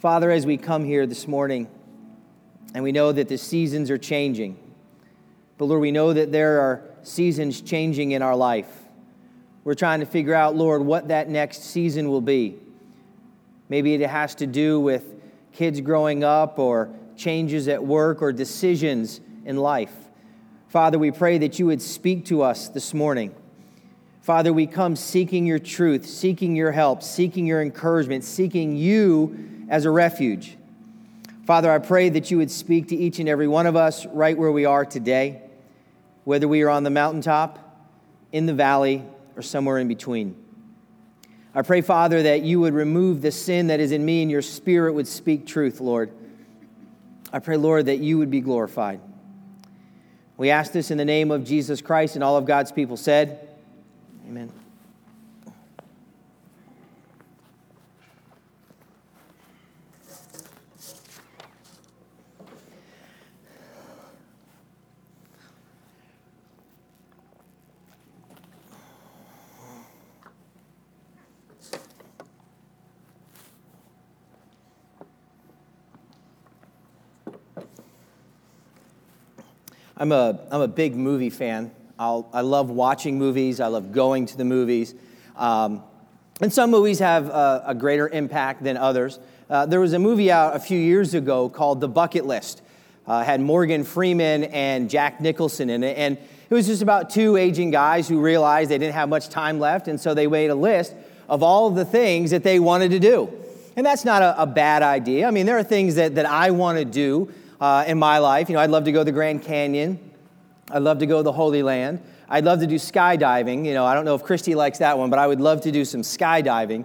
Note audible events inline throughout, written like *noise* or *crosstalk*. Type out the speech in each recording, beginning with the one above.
Father, as we come here this morning, and we know that the seasons are changing, but Lord, we know that there are seasons changing in our life. We're trying to figure out, Lord, what that next season will be. Maybe it has to do with kids growing up or changes at work or decisions in life. Father, we pray that you would speak to us this morning. Father, we come seeking your truth, seeking your help, seeking your encouragement, seeking you as a refuge. Father, I pray that you would speak to each and every one of us right where we are today, whether we are on the mountaintop, in the valley, or somewhere in between. I pray, Father, that you would remove the sin that is in me and your spirit would speak truth, Lord. I pray, Lord, that you would be glorified. We ask this in the name of Jesus Christ, and all of God's people said, Amen. I'm a, I'm a big movie fan. I'll, i love watching movies, I love going to the movies. Um, and some movies have a, a greater impact than others. Uh, there was a movie out a few years ago called The Bucket List. Uh, had Morgan Freeman and Jack Nicholson in it. And it was just about two aging guys who realized they didn't have much time left, and so they made a list of all of the things that they wanted to do. And that's not a, a bad idea. I mean, there are things that, that I want to do uh, in my life. You know, I'd love to go to the Grand Canyon. I'd love to go to the Holy Land. I'd love to do skydiving. You know, I don't know if Christy likes that one, but I would love to do some skydiving.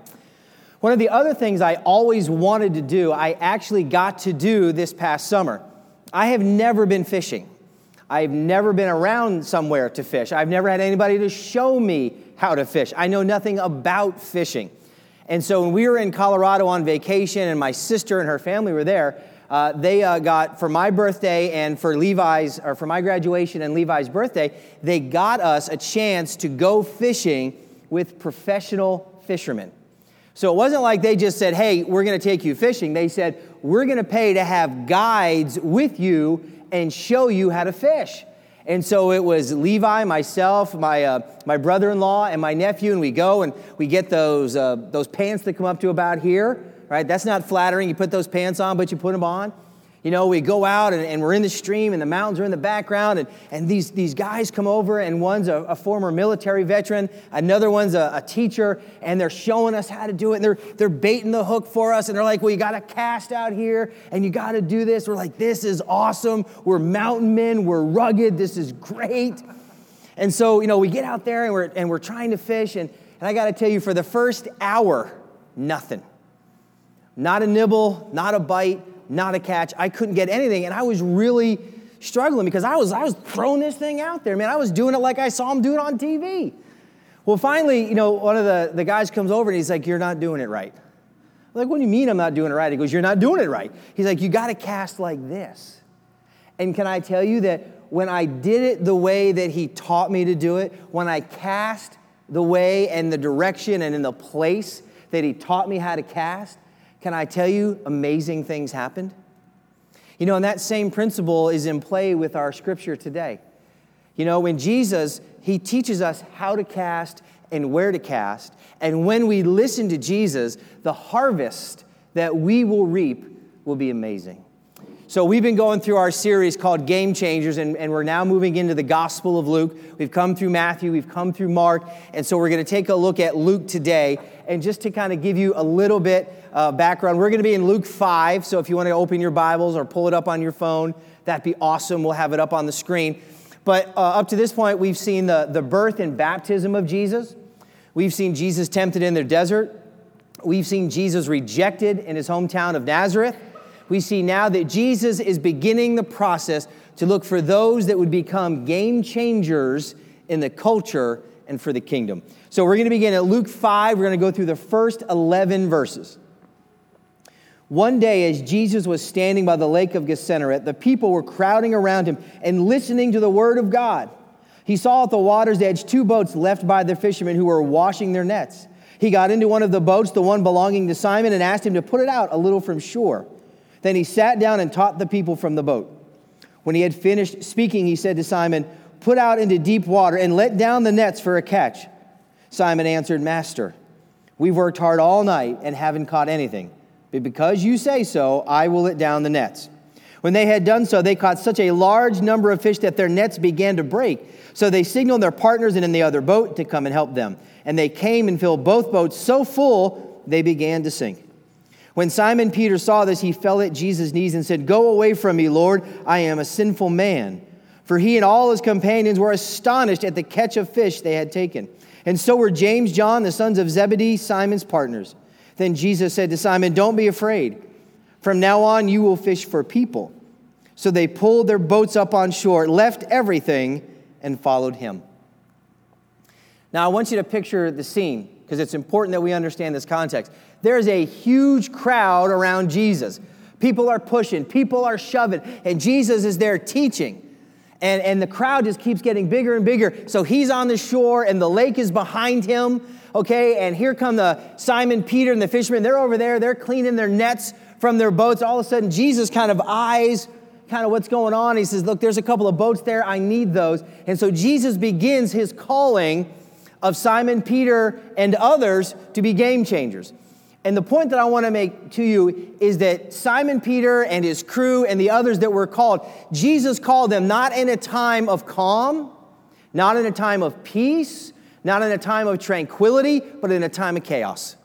One of the other things I always wanted to do, I actually got to do this past summer. I have never been fishing. I've never been around somewhere to fish. I've never had anybody to show me how to fish. I know nothing about fishing. And so when we were in Colorado on vacation and my sister and her family were there, uh, they uh, got for my birthday and for Levi's, or for my graduation and Levi's birthday, they got us a chance to go fishing with professional fishermen. So it wasn't like they just said, hey, we're going to take you fishing. They said, we're going to pay to have guides with you and show you how to fish. And so it was Levi, myself, my, uh, my brother in law, and my nephew, and we go and we get those, uh, those pants that come up to about here right? That's not flattering. You put those pants on, but you put them on. You know, we go out and, and we're in the stream and the mountains are in the background, and, and these, these guys come over, and one's a, a former military veteran, another one's a, a, teacher, and they're showing us how to do it, and they're, they're baiting the hook for us, and they're like, Well, you got to cast out here, and you got to do this. We're like, This is awesome. We're mountain men, we're rugged, this is great. And so, you know, we get out there and we're, and we're trying to fish, and, and I got to tell you, for the first hour, nothing. Not a nibble, not a bite, not a catch. I couldn't get anything. And I was really struggling because I was, I was throwing this thing out there, man. I was doing it like I saw him do it on TV. Well, finally, you know, one of the, the guys comes over and he's like, You're not doing it right. I'm like, what do you mean I'm not doing it right? He goes, You're not doing it right. He's like, You got to cast like this. And can I tell you that when I did it the way that he taught me to do it, when I cast the way and the direction and in the place that he taught me how to cast, can I tell you, amazing things happened? You know, and that same principle is in play with our scripture today. You know, when Jesus, he teaches us how to cast and where to cast. And when we listen to Jesus, the harvest that we will reap will be amazing. So, we've been going through our series called Game Changers, and, and, we're now moving into the Gospel of Luke. We've come through Matthew, we've come through Mark, and so we're going to take a look at Luke today. And just to kind of give you a little bit uh, background, we're going to be in Luke 5. So, if you want to open your Bibles or pull it up on your phone, that'd be awesome. We'll have it up on the screen. But uh, up to this point, we've seen the, the birth and baptism of Jesus, we've seen Jesus tempted in the desert, we've seen Jesus rejected in his hometown of Nazareth we see now that Jesus is beginning the process to look for those that would become game changers in the culture and for the kingdom. So we're going to begin at Luke 5. We're going to go through the first 11 verses. One day, as Jesus was standing by the lake of Gennesaret, the people were crowding around him and listening to the word of God. He saw at the water's edge two boats left by the fishermen who were washing their nets. He got into one of the boats, the one belonging to Simon, and asked him to put it out a little from shore. Then he sat down and taught the people from the boat. When he had finished speaking, he said to Simon, Put out into deep water and let down the nets for a catch. Simon answered, Master, we've worked hard all night and haven't caught anything. But because you say so, I will let down the nets. When they had done so, they caught such a large number of fish that their nets began to break. So they signaled their partners and in the other boat to come and help them. And they came and filled both boats so full they began to sink. When Simon Peter saw this, he fell at Jesus' knees and said, Go away from me, Lord, I am a sinful man. For he and all his companions were astonished at the catch of fish they had taken. And so were James, John, the sons of Zebedee, Simon's partners. Then Jesus said to Simon, Don't be afraid. From now on, you will fish for people. So they pulled their boats up on shore, left everything, and followed him. Now, I want you to picture the scene because it's important that we understand this context. There's a huge crowd around Jesus. People are pushing, people are shoving, and Jesus is there teaching. And, and the crowd just keeps getting bigger and bigger. So he's on the shore, and the lake is behind him, okay? And here come the Simon Peter and the fishermen. They're over there, they're cleaning their nets from their boats. All of a sudden, Jesus kind of eyes kind of what's going on. He says, Look, there's a couple of boats there. I need those. And so Jesus begins his calling of Simon Peter and others to be game changers. And the point that I want to make to you is that Simon Peter and his crew and the others that were called, Jesus called them not in a time of calm, not in a time of peace, not in a time of tranquility, but in a time of chaos.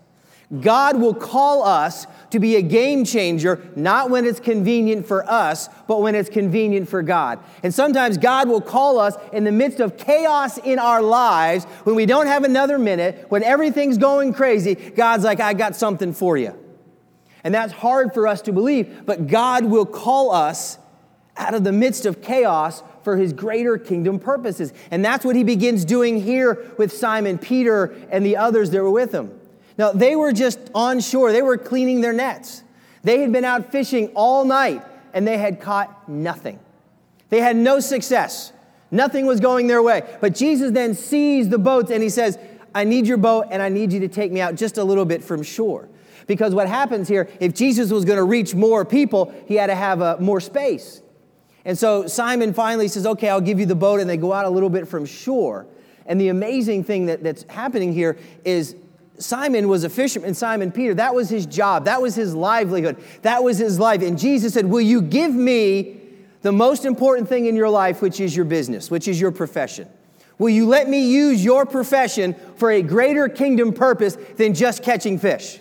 God will call us to be a game changer, not when it's convenient for us, but when it's convenient for God. And sometimes God will call us in the midst of chaos in our lives, when we don't have another minute, when everything's going crazy. God's like, I got something for you. And that's hard for us to believe, but God will call us out of the midst of chaos for his greater kingdom purposes. And that's what he begins doing here with Simon Peter and the others that were with him. Now, they were just on shore, they were cleaning their nets. They had been out fishing all night and they had caught nothing. They had no success. Nothing was going their way. But Jesus then sees the boats and he says, I need your boat and I need you to take me out just a little bit from shore. Because what happens here, if Jesus was going to reach more people, he had to have uh, more space. And so Simon finally says, Okay, I'll give you the boat. And they go out a little bit from shore. And the amazing thing that, that's happening here is Simon was a fisherman, Simon Peter. That was his job. That was his livelihood. That was his life. And Jesus said, Will you give me the most important thing in your life, which is your business, which is your profession? Will you let me use your profession for a greater kingdom purpose than just catching fish?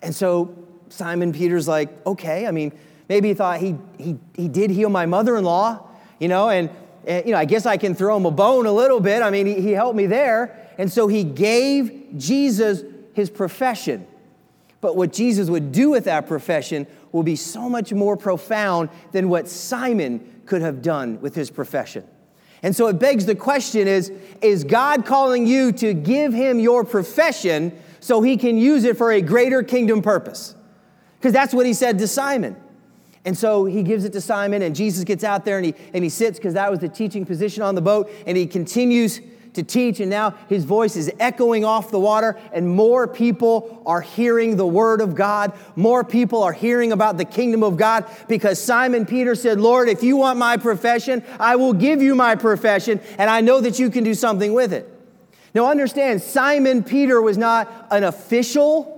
And so Simon Peter's like, Okay. I mean, maybe he thought he, he, he did heal my mother in law, you know, and, and, you know, I guess I can throw him a bone a little bit. I mean, he, he helped me there. And so he gave Jesus his profession. But what Jesus would do with that profession will be so much more profound than what Simon could have done with his profession. And so it begs the question is is God calling you to give him your profession so he can use it for a greater kingdom purpose? Because that's what he said to Simon. And so he gives it to Simon, and Jesus gets out there and he, and he sits because that was the teaching position on the boat, and he continues to teach, and now his voice is echoing off the water, and more people are hearing the word of God. More people are hearing about the kingdom of God because Simon Peter said, Lord, if you want my profession, I will give you my profession, and I know that you can do something with it. Now, understand, Simon Peter was not an official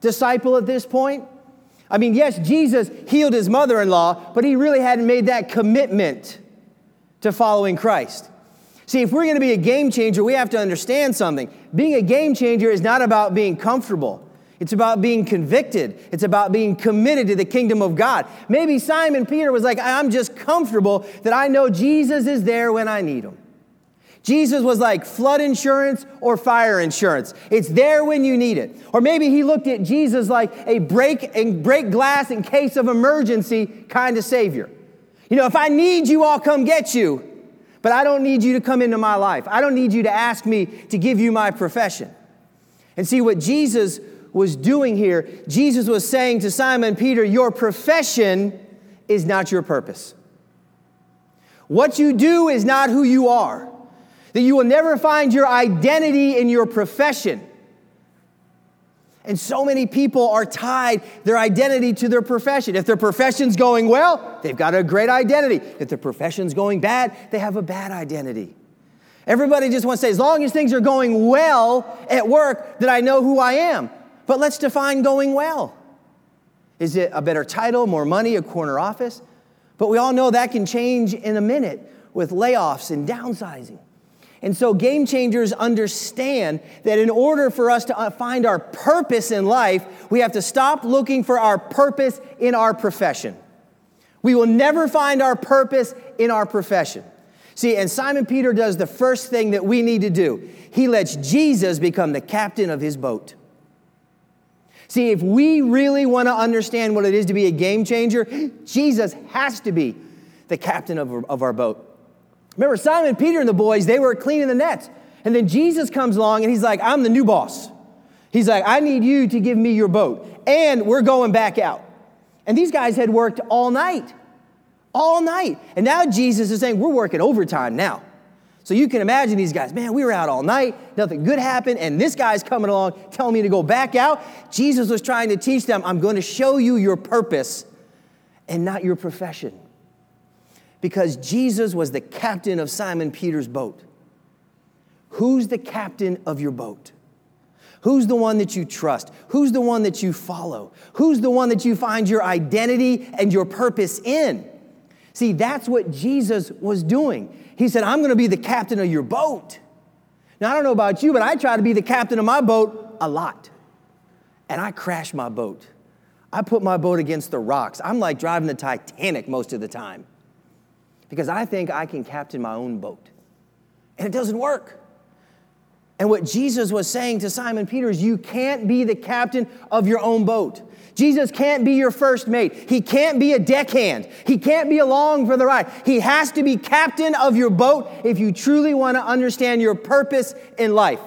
disciple at this point. I mean, yes, Jesus healed his mother in law, but he really hadn't made that commitment to following Christ. See, if we're going to be a game changer, we have to understand something. Being a game changer is not about being comfortable. It's about being convicted. It's about being committed to the kingdom of God. Maybe Simon Peter was like, I'm just comfortable that I know Jesus is there when I need him. Jesus was like flood insurance or fire insurance. It's there when you need it. Or maybe he looked at Jesus like a break and break glass in case of emergency kind of savior. You know, if I need you, I'll come get you but I don't need you to come into my life. I don't need you to ask me to give you my profession. And see what Jesus was doing here, Jesus was saying to Simon Peter, Your profession is not your purpose. What you do is not who you are. That you will never find your identity in your profession. And so many people are tied their identity to their profession. If their profession's going well, they've got a great identity. If their profession's going bad, they have a bad identity. Everybody just wants to say, as long as things are going well at work, that I know who I am. But let's define going well. Is it a better title, more money, a corner office? But we all know that can change in a minute with layoffs and downsizing. And so, game changers understand that in order for us to uh, find our purpose in life, we have to stop looking for our purpose in our profession. We will never find our purpose in our profession. See, and Simon Peter does the first thing that we need to do he lets Jesus become the captain of his boat. See, if we really want to understand what it is to be a game changer, Jesus has to be the captain of, of our boat. Remember, Simon Peter and the boys, they were cleaning the nets. And then Jesus comes along and he's like, I'm the new boss. He's like, I need you to give me your boat. And we're going back out. And these guys had worked all night, all night. And now Jesus is saying, We're working overtime now. So you can imagine these guys, man, we were out all night, nothing good happened, and this guy's coming along telling me to go back out. Jesus was trying to teach them, I'm going to show you your purpose and not your profession because Jesus was the captain of Simon Peter's boat. Who's the captain of your boat? Who's the one that you trust? Who's the one that you follow? Who's the one that you find your identity and your purpose in? See, that's what Jesus was doing. He said, I'm going to be the captain of your boat. Now, I don't know about you, but I try to be the captain of my boat a lot. And I crash my boat. I put my boat against the rocks. I'm like driving the Titanic most of the time because I think I can captain my own boat. And it doesn't work. And what Jesus was saying to Simon Peter is, you can't be the captain of your own boat. Jesus can't be your first mate. He can't be a deckhand. He can't be along for the ride. He has to be captain of your boat if you truly want to understand your purpose in life.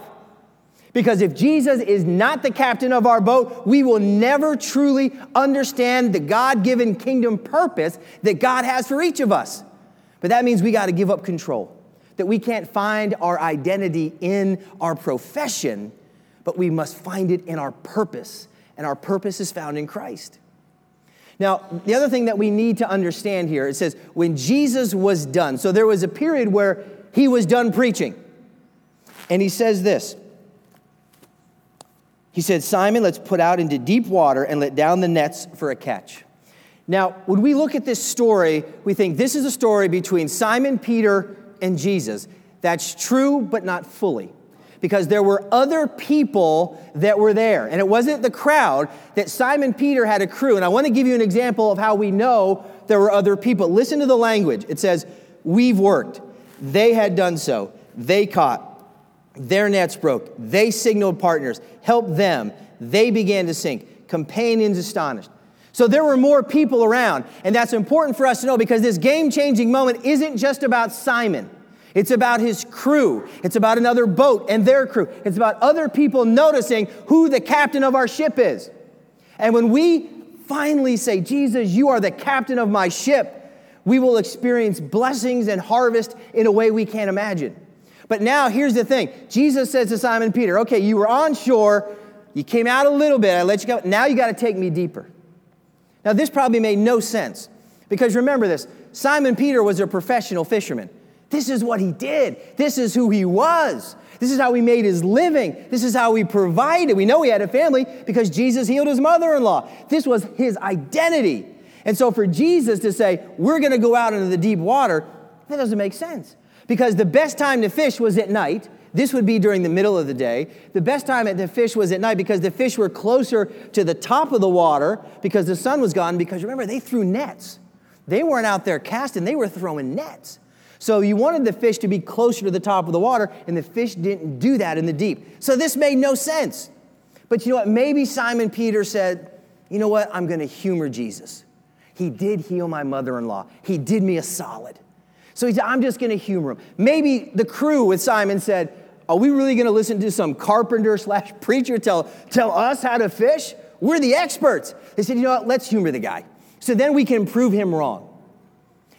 Because if Jesus is not the captain of our boat, we will never truly understand the God given kingdom purpose that God has for each of us. But that means we got to give up control, that we can't find our identity in our profession, but we must find it in our purpose. And our purpose is found in Christ. Now, the other thing that we need to understand here, it says, when Jesus was done. So there was a period where he was done preaching. And he says this He said, Simon, let's put out into deep water and let down the nets for a catch. Now, when we look at this story, we think this is a story between Simon Peter and Jesus. That's true, but not fully. Because there were other people that were there. And it wasn't the crowd that Simon Peter had a crew. And I want to give you an example of how we know there were other people. Listen to the language. It says, We've worked. They had done so. They caught. Their nets broke. They signaled partners. Help them. They began to sink. Companions astonished. So there were more people around. And that's important for us to know because this game changing moment isn't just about Simon. It's about his crew. It's about another boat and their crew. It's about other people noticing who the captain of our ship is. And when we finally say, Jesus, you are the captain of my ship, we will experience blessings and harvest in a way we can't imagine. But now here's the thing Jesus says to Simon Peter, okay, you were on shore, you came out a little bit, I let you go. Now you got to take me deeper. Now, this probably made no sense because remember this Simon Peter was a professional fisherman. This is what he did, this is who he was. This is how he made his living. This is how he provided. We know he had a family because Jesus healed his mother in law. This was his identity. And so, for Jesus to say, we're going to go out into the deep water, that doesn't make sense. Because the best time to fish was at night, this would be during the middle of the day. The best time at the fish was at night because the fish were closer to the top of the water because the sun was gone. Because remember, they threw nets. They weren't out there casting, they were throwing nets. So you wanted the fish to be closer to the top of the water, and the fish didn't do that in the deep. So this made no sense. But you know what? Maybe Simon Peter said, you know what? I'm going to humor Jesus. He did heal my mother in law, he did me a solid. So he said, I'm just going to humor him. Maybe the crew with Simon said, Are we really going to listen to some carpenter slash preacher tell, tell us how to fish? We're the experts. They said, You know what? Let's humor the guy. So then we can prove him wrong.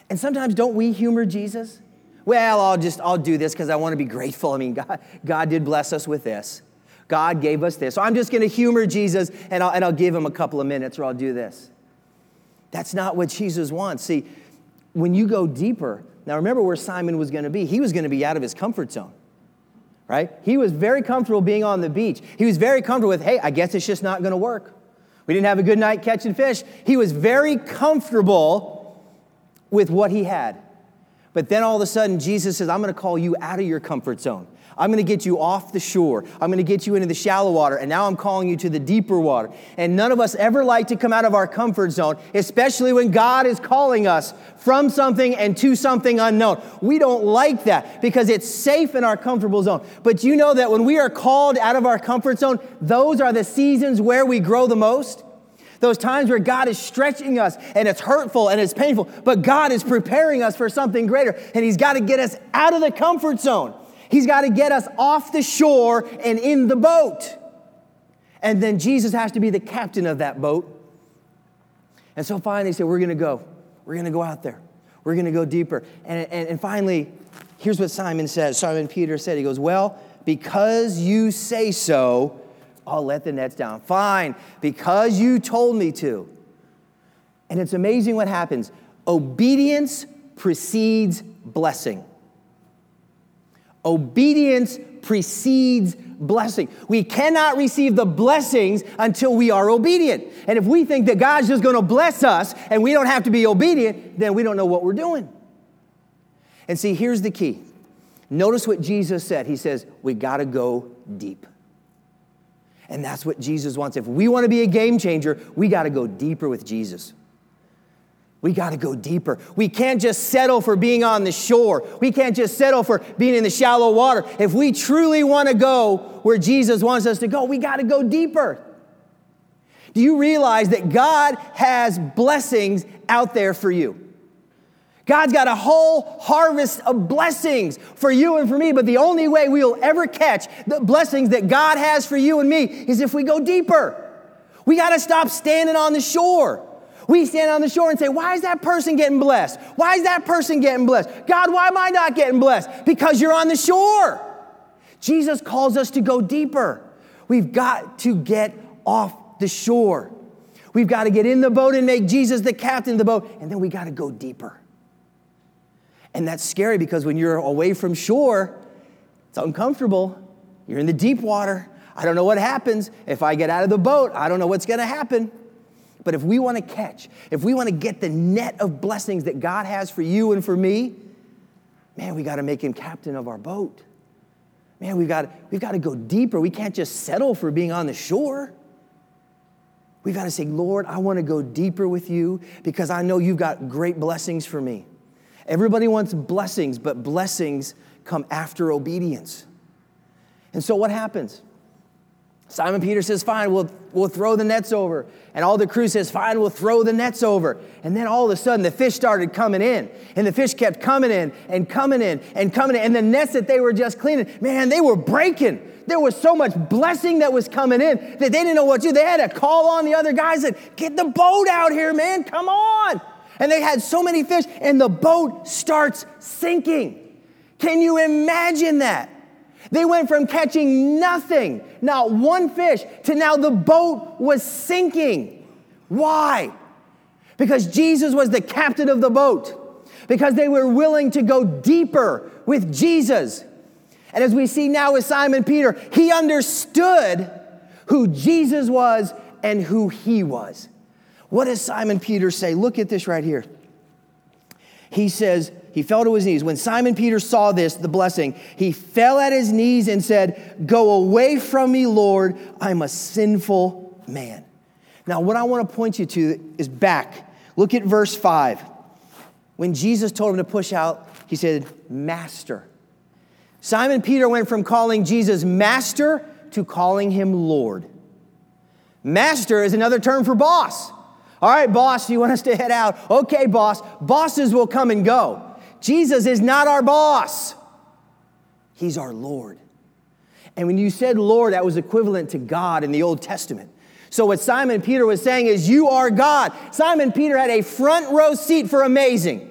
And sometimes don't we humor Jesus? Well, I'll just, I'll do this because I want to be grateful. I mean, God, God did bless us with this. God gave us this. So I'm just going to humor Jesus and I'll, and I'll give him a couple of minutes or I'll do this. That's not what Jesus wants. See, when you go deeper, now remember where Simon was going to be. He was going to be out of his comfort zone, right? He was very comfortable being on the beach. He was very comfortable with, hey, I guess it's just not going to work. We didn't have a good night catching fish. He was very comfortable with what he had. But then all of a sudden, Jesus says, I'm going to call you out of your comfort zone. I'm going to get you off the shore. I'm going to get you into the shallow water. And now I'm calling you to the deeper water. And none of us ever like to come out of our comfort zone, especially when God is calling us from something and to something unknown. We don't like that because it's safe in our comfortable zone. But you know that when we are called out of our comfort zone, those are the seasons where we grow the most. Those times where God is stretching us and it's hurtful and it's painful, but God is preparing us for something greater. And He's got to get us out of the comfort zone. He's got to get us off the shore and in the boat. And then Jesus has to be the captain of that boat. And so finally, he said, We're going to go. We're going to go out there. We're going to go deeper. And, and, and finally, here's what Simon says Simon Peter said, He goes, Well, because you say so, I'll let the nets down. Fine, because you told me to. And it's amazing what happens. Obedience precedes blessing. Obedience precedes blessing. We cannot receive the blessings until we are obedient. And if we think that God's just going to bless us and we don't have to be obedient, then we don't know what we're doing. And see, here's the key. Notice what Jesus said. He says, We got to go deep. And that's what Jesus wants. If we want to be a game changer, we got to go deeper with Jesus. We got to go deeper. We can't just settle for being on the shore. We can't just settle for being in the shallow water. If we truly want to go where Jesus wants us to go, we got to go deeper. Do you realize that God has blessings out there for you? God's got a whole harvest of blessings for you and for me, but the only way we'll ever catch the blessings that God has for you and me is if we go deeper. We got to stop standing on the shore. We stand on the shore and say, Why is that person getting blessed? Why is that person getting blessed? God, why am I not getting blessed? Because you're on the shore. Jesus calls us to go deeper. We've got to get off the shore. We've got to get in the boat and make Jesus the captain of the boat, and then we got to go deeper. And that's scary because when you're away from shore, it's uncomfortable. You're in the deep water. I don't know what happens. If I get out of the boat, I don't know what's going to happen. But if we want to catch, if we want to get the net of blessings that God has for you and for me, man, we got to make him captain of our boat. Man, we've got, we've got to go deeper. We can't just settle for being on the shore. We've got to say, Lord, I want to go deeper with you because I know you've got great blessings for me. Everybody wants blessings, but blessings come after obedience. And so what happens? Simon Peter says, Fine, we'll, we'll throw the nets over. And all the crew says, Fine, we'll throw the nets over. And then all of a sudden, the fish started coming in. And the fish kept coming in and coming in and coming in. And the nets that they were just cleaning, man, they were breaking. There was so much blessing that was coming in that they didn't know what to do. They had to call on the other guys and get the boat out here, man, come on. And they had so many fish, and the boat starts sinking. Can you imagine that? They went from catching nothing, not one fish, to now the boat was sinking. Why? Because Jesus was the captain of the boat, because they were willing to go deeper with Jesus. And as we see now with Simon Peter, he understood who Jesus was and who he was. What does Simon Peter say? Look at this right here. He says, he fell to his knees. When Simon Peter saw this, the blessing, he fell at his knees and said, Go away from me, Lord. I'm a sinful man. Now, what I want to point you to is back. Look at verse 5. When Jesus told him to push out, he said, Master. Simon Peter went from calling Jesus Master to calling him Lord. Master is another term for boss. All right, boss, you want us to head out? Okay, boss. Bosses will come and go. Jesus is not our boss, He's our Lord. And when you said Lord, that was equivalent to God in the Old Testament. So, what Simon Peter was saying is, You are God. Simon Peter had a front row seat for amazing.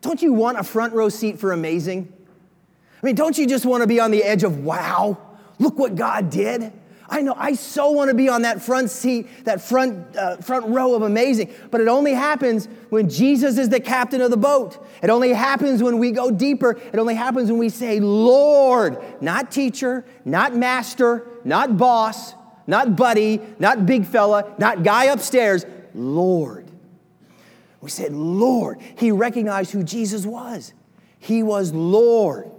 Don't you want a front row seat for amazing? I mean, don't you just want to be on the edge of wow? Look what God did. I know I so want to be on that front seat, that front, uh, front row of amazing, but it only happens when Jesus is the captain of the boat. It only happens when we go deeper. It only happens when we say, Lord, not teacher, not master, not boss, not buddy, not big fella, not guy upstairs, Lord. We said, Lord. He recognized who Jesus was. He was Lord.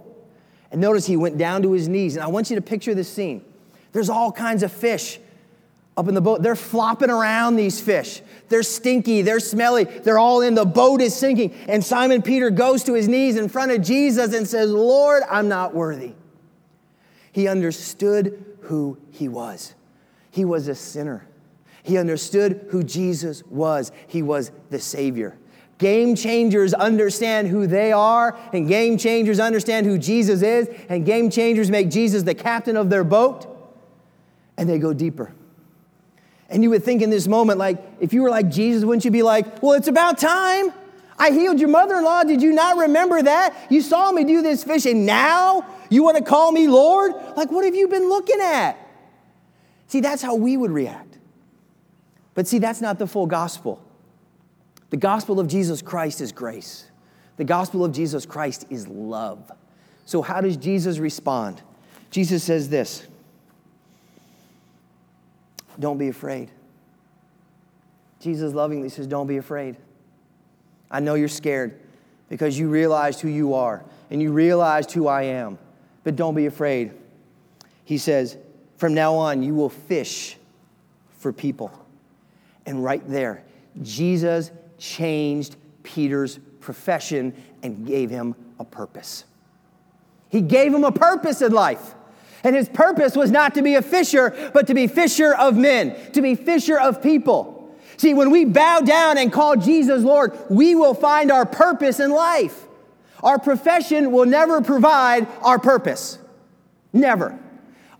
And notice he went down to his knees. And I want you to picture this scene. There's all kinds of fish up in the boat. They're flopping around, these fish. They're stinky, they're smelly, they're all in. The boat is sinking. And Simon Peter goes to his knees in front of Jesus and says, Lord, I'm not worthy. He understood who he was. He was a sinner. He understood who Jesus was. He was the Savior. Game changers understand who they are, and game changers understand who Jesus is, and game changers make Jesus the captain of their boat, and they go deeper. And you would think in this moment, like, if you were like Jesus, wouldn't you be like, well, it's about time? I healed your mother in law. Did you not remember that? You saw me do this fishing. Now you want to call me Lord? Like, what have you been looking at? See, that's how we would react. But see, that's not the full gospel. The gospel of Jesus Christ is grace, the gospel of Jesus Christ is love. So, how does Jesus respond? Jesus says this Don't be afraid. Jesus lovingly says, Don't be afraid. I know you're scared because you realized who you are and you realized who I am, but don't be afraid. He says, From now on, you will fish for people. And right there, Jesus changed Peter's profession and gave him a purpose. He gave him a purpose in life. And his purpose was not to be a fisher, but to be fisher of men, to be fisher of people. See, when we bow down and call Jesus Lord, we will find our purpose in life. Our profession will never provide our purpose. Never.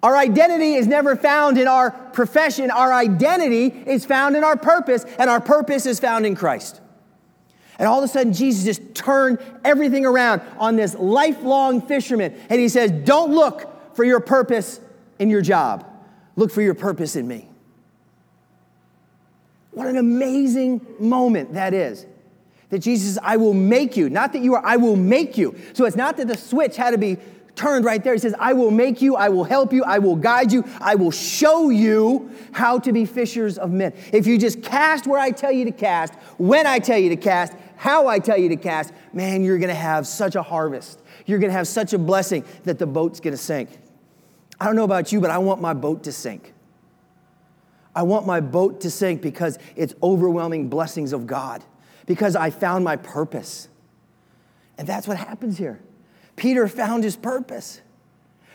Our identity is never found in our profession. Our identity is found in our purpose, and our purpose is found in Christ. And all of a sudden, Jesus just turned everything around on this lifelong fisherman. And he says, Don't look for your purpose in your job, look for your purpose in me. What an amazing moment that is. That Jesus says, I will make you. Not that you are, I will make you. So it's not that the switch had to be turned right there. He says, I will make you, I will help you, I will guide you, I will show you how to be fishers of men. If you just cast where I tell you to cast, when I tell you to cast, how I tell you to cast, man, you're gonna have such a harvest. You're gonna have such a blessing that the boat's gonna sink. I don't know about you, but I want my boat to sink. I want my boat to sink because it's overwhelming blessings of God, because I found my purpose. And that's what happens here. Peter found his purpose.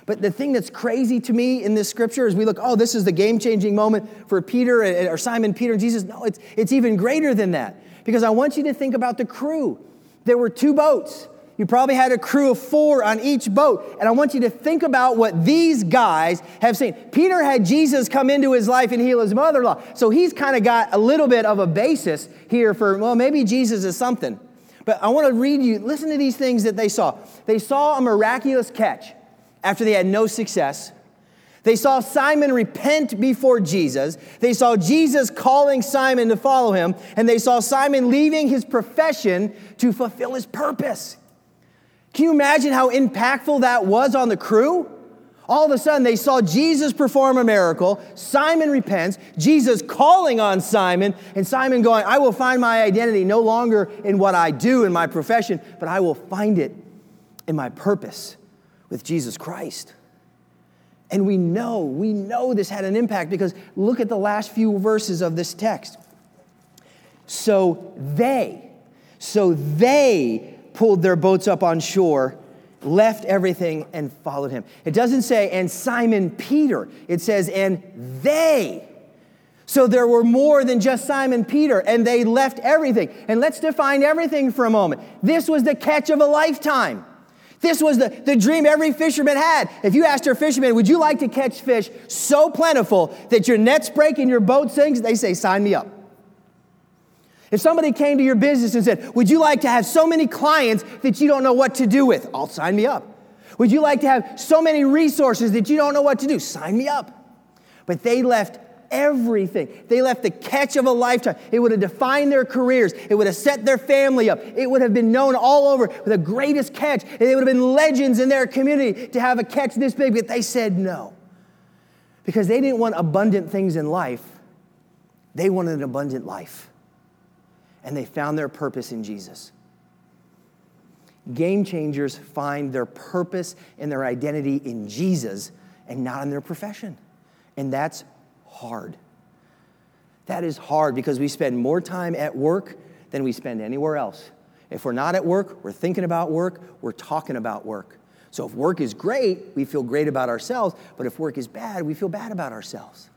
But the thing that's crazy to me in this scripture is we look, oh, this is the game changing moment for Peter or Simon Peter and Jesus. No, it's, it's even greater than that because I want you to think about the crew. There were two boats. You probably had a crew of four on each boat. And I want you to think about what these guys have seen. Peter had Jesus come into his life and heal his mother in law. So he's kind of got a little bit of a basis here for, well, maybe Jesus is something. But I want to read you, listen to these things that they saw. They saw a miraculous catch after they had no success. They saw Simon repent before Jesus. They saw Jesus calling Simon to follow him. And they saw Simon leaving his profession to fulfill his purpose. Can you imagine how impactful that was on the crew? All of a sudden, they saw Jesus perform a miracle. Simon repents, Jesus calling on Simon, and Simon going, I will find my identity no longer in what I do in my profession, but I will find it in my purpose with Jesus Christ. And we know, we know this had an impact because look at the last few verses of this text. So they, so they pulled their boats up on shore left everything and followed him. It doesn't say, and Simon Peter. It says, and they. So there were more than just Simon Peter, and they left everything. And let's define everything for a moment. This was the catch of a lifetime. This was the, the dream every fisherman had. If you asked your fisherman, would you like to catch fish so plentiful that your nets break and your boat sinks? They say, sign me up. If somebody came to your business and said, Would you like to have so many clients that you don't know what to do with? I'll sign me up. Would you like to have so many resources that you don't know what to do? Sign me up. But they left everything. They left the catch of a lifetime. It would have defined their careers. It would have set their family up. It would have been known all over with the greatest catch. And they would have been legends in their community to have a catch this big, but they said no. Because they didn't want abundant things in life, they wanted an abundant life. And they found their purpose in Jesus. Game changers find their purpose and their identity in Jesus and not in their profession. And that's hard. That is hard because we spend more time at work than we spend anywhere else. If we're not at work, we're thinking about work, we're talking about work. So if work is great, we feel great about ourselves, but if work is bad, we feel bad about ourselves.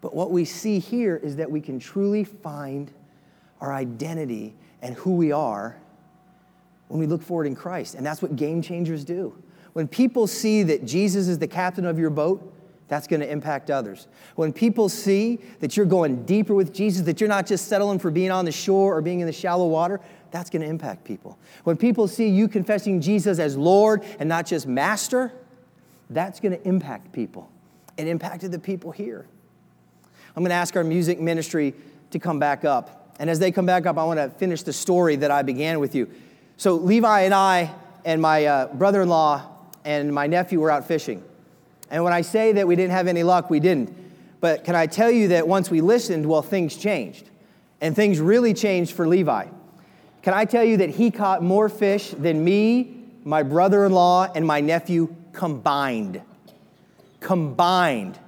But what we see here is that we can truly find our identity and who we are when we look forward in Christ. And that's what game changers do. When people see that Jesus is the captain of your boat, that's going to impact others. When people see that you're going deeper with Jesus, that you're not just settling for being on the shore or being in the shallow water, that's going to impact people. When people see you confessing Jesus as Lord and not just Master, that's going to impact people. It impacted the people here. I'm going to ask our music ministry to come back up. And as they come back up, I want to finish the story that I began with you. So, Levi and I, and my uh, brother in law, and my nephew were out fishing. And when I say that we didn't have any luck, we didn't. But can I tell you that once we listened, well, things changed. And things really changed for Levi. Can I tell you that he caught more fish than me, my brother in law, and my nephew combined? Combined.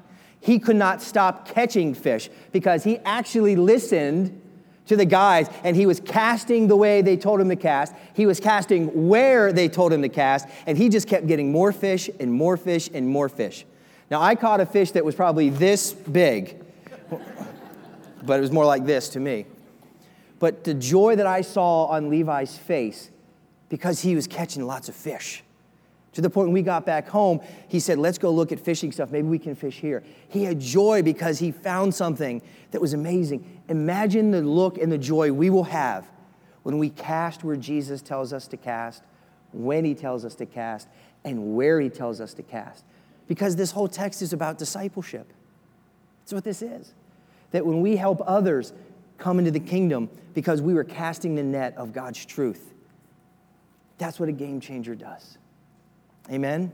He could not stop catching fish because he actually listened to the guys and he was casting the way they told him to cast. He was casting where they told him to cast, and he just kept getting more fish and more fish and more fish. Now, I caught a fish that was probably this big, *laughs* but it was more like this to me. But the joy that I saw on Levi's face because he was catching lots of fish. To the point when we got back home, he said, Let's go look at fishing stuff. Maybe we can fish here. He had joy because he found something that was amazing. Imagine the look and the joy we will have when we cast where Jesus tells us to cast, when he tells us to cast, and where he tells us to cast. Because this whole text is about discipleship. That's what this is. That when we help others come into the kingdom because we were casting the net of God's truth, that's what a game changer does. Amen?